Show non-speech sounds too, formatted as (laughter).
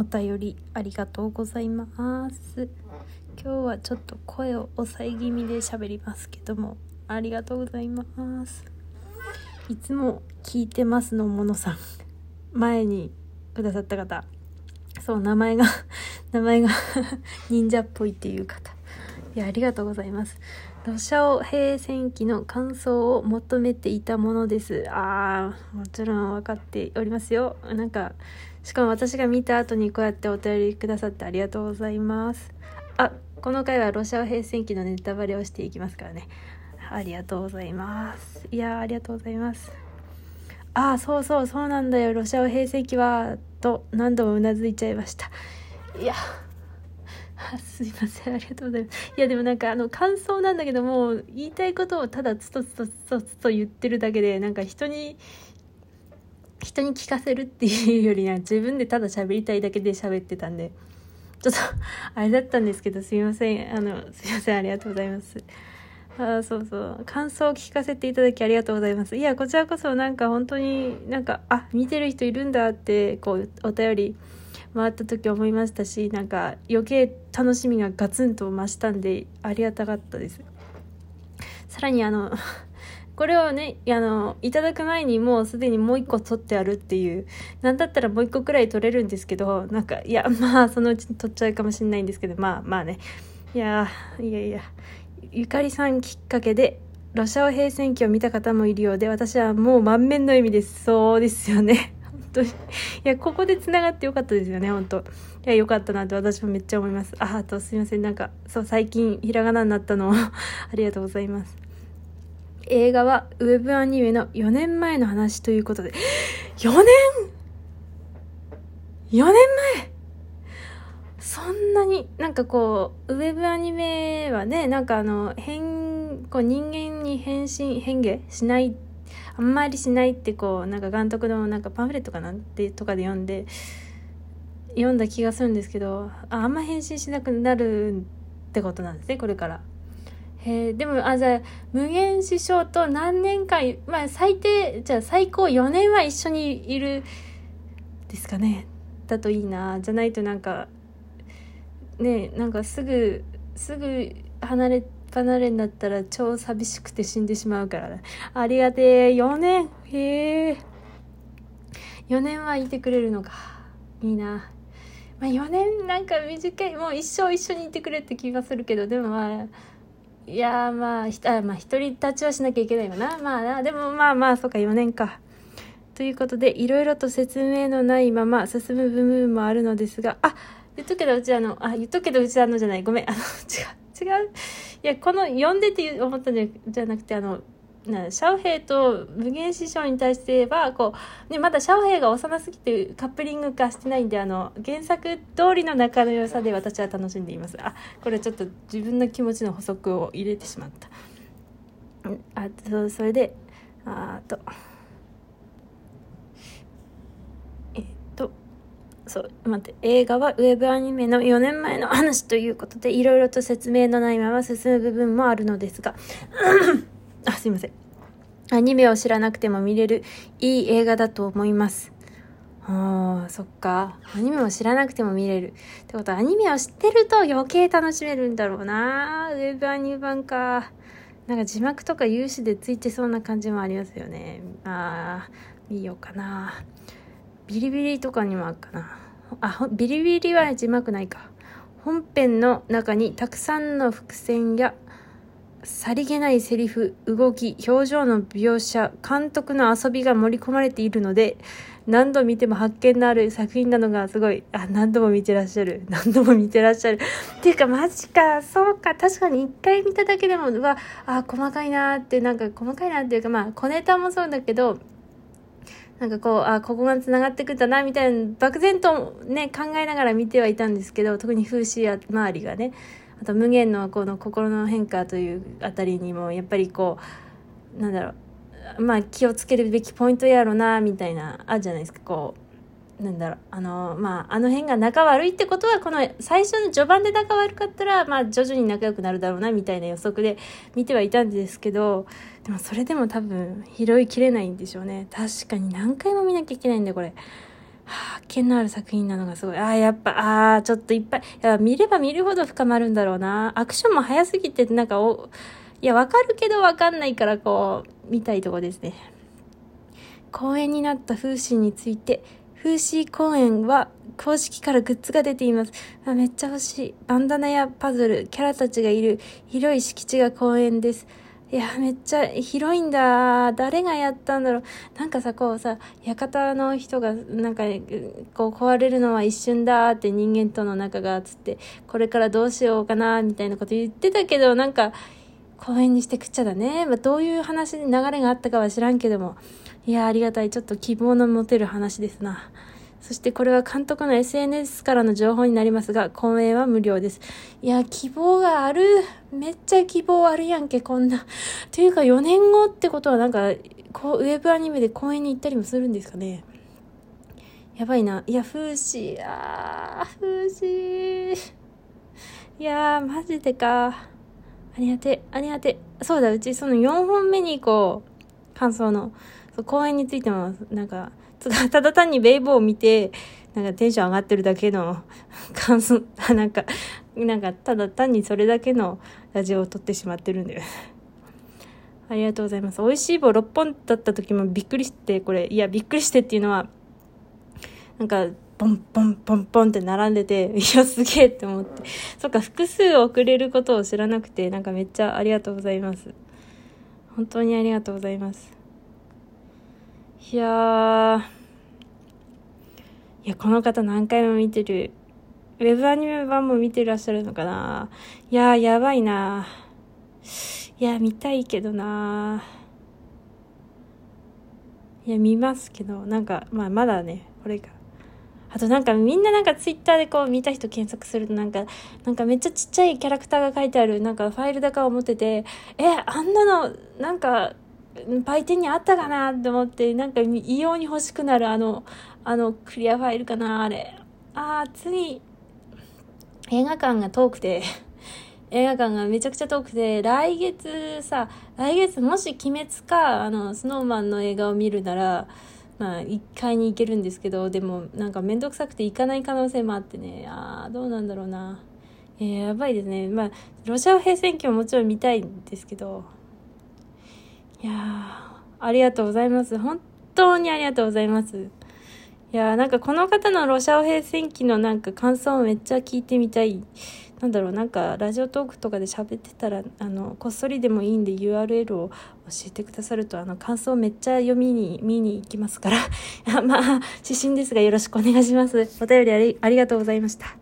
お便りありがとうございます。今日はちょっと声を抑え気味で喋りますけどもありがとうございます。いつも聞いてますのものさん。前にくださった方。そう名前が (laughs) 名前が (laughs) 忍者っぽいっていう方。いやありがとうございます。ロシアオ平戦記の感想を求めていたものです。ああもちろん分かっておりますよ。なんかしかも私が見た後にこうやってお便りくださってありがとうございます。あこの回はロシア平戦記のネタバレをしていきますからね。ありがとうございます。いやありがとうございます。ああそうそうそうなんだよ。ロシア平成期はと何度もうなずいちゃいました。いやすいません。ありがとうございます。いやでもなんかあの感想なんだけども言いたいことをただつとつとつとつと言ってるだけでなんか人に人に聞かせるっていうよりな自分でただ喋りたいだけで喋ってたんでちょっと (laughs) あれだったんですけどすいません。あのすいません。ありがとうございます。あそうそう。感想を聞かせていただきありがとうございます。いやこちらこそなんか本当になんかあ見てる人いるんだってこうお便り回った時思いましたしなんか余計楽しみがガツンと増したんでありがたかったです。さらにあのこれをねあのいただく前にもうすでにもう一個取ってあるっていうなんだったらもう一個くらい取れるんですけどなんかいやまあそのうちに取っちゃうかもしれないんですけどまあまあね。いやいやいや。ゆかりさんきっかけでロシア語平戦記を見た方もいるようで私はもう満面の笑みです。そうですよね。本当に。いやここでつながってよかったですよね本当。いやよかったなって私もめっちゃ思います。ああとすいません。なんかそう最近ひらがなになったのを (laughs) ありがとうございます。映画はウェブアニメの4年前の話ということで4年 !4 年前？そんなになんかこうウェブアニメはねなんかあの変こう人間に変身変化しないあんまりしないってこうなんか監督のなんかパンフレットかなんてとかで読んで読んだ気がするんですけどああんま変身しなくなるってことなんですねこれから。へでもあじゃあ無限師匠と何年間まあ最低じゃあ最高4年は一緒にいるですかね。だといいな。じゃないとなんかねなんかすぐすぐ離れ離れになったら超寂しくて死んでしまうから、ありがてえ4年。へえ4年はいてくれるのか。いいな、まあ、4年なんか短い。もう一生一緒にいてくれって気がするけど。でもまあいやまあひあまあ独り立ちはしなきゃいけないよな。まあなでもまあまあそうか4年か。ということでいろいろと説明のないまま進む部分もあるのですが。あ言っとけどうちあのあ言っとけどうちあのじゃない。ごめん。あの違う。違う。いやこの読んでって思ったんじゃなくてあのなシャオヘイと無限師匠に対してはこう、ね、まだシャオヘイが幼すぎてカップリング化してないんであの原作通りの仲の良さで私は楽しんでいます。あこれちょっと自分の気持ちの補足を入れてしまった。あそそれであとそう待って映画はウェブアニメの4年前の話ということでいろいろと説明のないまま進む部分もあるのですがあすいません。アニメを知らなくても見れるいい映画だと思います。あそっか。アニメを知らなくても見れる。ってことはアニメを知ってると余計楽しめるんだろうな。ウェブアニメ版か。なんか字幕とか有志でついてそうな感じもありますよね。ああ見ようかな。ビリビリとかにもあるかな。あ、ビリビリは字幕ないか。本編の中にたくさんの伏線やさりげないセリフ、動き、表情の描写、監督の遊びが盛り込まれているので、何度見ても発見のある作品なのがすごい、あ、何度も見てらっしゃる。(laughs) 何度も見てらっしゃる。っていうか、マジか、そうか、確かに一回見ただけでも、うわ、あ、細かいなーって、なんか細かいなっていうか、まあ、小ネタもそうだけど、なんかこう、あ、ここが繋がってくんだな、みたいな、漠然とね、考えながら見てはいたんですけど、特に風刺周りがね、あと無限のこの心の変化というあたりにも、やっぱりこう、なんだろう、まあ気をつけるべきポイントやろな、みたいな、あるじゃないですか、こう、なんだろう、あの、まあ、あの辺が仲悪いってことは、この最初の序盤で仲悪かったら、まあ、徐々に仲良くなるだろうな、みたいな予測で見てはいたんですけど、でもそれでも多分拾いきれないんでしょうね。確かに何回も見なきゃいけないんだ、これ。発見のある作品なのがすごい。ああ、やっぱ、ああ、ちょっといっぱい。いや、見れば見るほど深まるんだろうな。アクションも早すぎて、なんかお、いや、わかるけどわかんないから、こう、見たいとこですね。公演になった風刺について、風刺公演は公式からグッズが出ています。あめっちゃ欲しい。バンダナやパズル、キャラたちがいる広い敷地が公園です。いや、めっちゃ広いんだ。誰がやったんだろう。なんかさ、こうさ、館の人が、なんか、こう壊れるのは一瞬だって人間との仲が、つって、これからどうしようかな、みたいなこと言ってたけど、なんか、公園にしてくっちゃだね。まあ、どういう話に、流れがあったかは知らんけども。いや、ありがたい。ちょっと希望の持てる話ですな。そしてこれは監督の SNS からの情報になりますが、公演は無料です。いや、希望がある。めっちゃ希望あるやんけ、こんな。というか4年後ってことはなんか、こう、ウェブアニメで公演に行ったりもするんですかね。やばいな。いや、風刺、あー、風刺。いやー、マジでか。ありがて、ありがて。そうだ、うちその4本目に行こう、感想の、そう公演についても、なんか、(laughs) ただ単にベイボーを見て、なんかテンション上がってるだけの (laughs) 感想、(laughs) なんか、なんかただ単にそれだけのラジオを撮ってしまってるんだよ。ありがとうございます。美味しい棒6本だった時もびっくりして、これ、いや、びっくりしてっていうのは、なんか、ポンポンポンポンって並んでて、いや、すげえって思って。そっか、複数送れることを知らなくて、なんかめっちゃありがとうございます。本当にありがとうございます。いやー、いや、この方何回も見てる。ウェブアニメ版も見てらっしゃるのかな。いやー、やばいな。いや、見たいけどな。いや、見ますけど、なんか、まあ、まだね、これか。あとなんかみんななんかツイッターでこう見た人検索するとなんか、なんかめっちゃちっちゃいキャラクターが書いてあるなんかファイルだかを持ってて、え、あんなのなんか売店にあったかなって思って、なんか異様に欲しくなるあの、あのクリアファイルかな、あれ。ああ、次、映画館が遠くて、(laughs) 映画館がめちゃくちゃ遠くて、来月さ、来月もし鬼滅か、あの、スノーマンの映画を見るなら、まあ、1階に行けるんですけど、でも、なんかめんどくさくて行かない可能性もあってね、ああ、どうなんだろうな。えー、やばいですね。まあ、ロシア平戦記ももちろん見たいんですけど、いやありがとうございます。本当にありがとうございます。いやなんかこの方のロシア兵戦記のなんか感想をめっちゃ聞いてみたい。なんだろう、なんかラジオトークとかで喋ってたら、あの、こっそりでもいいんで URL を教えてくださると、あの、感想めっちゃ読みに、見に行きますから。(laughs) まあ、指針ですがよろしくお願いします。お便りありありがとうございました。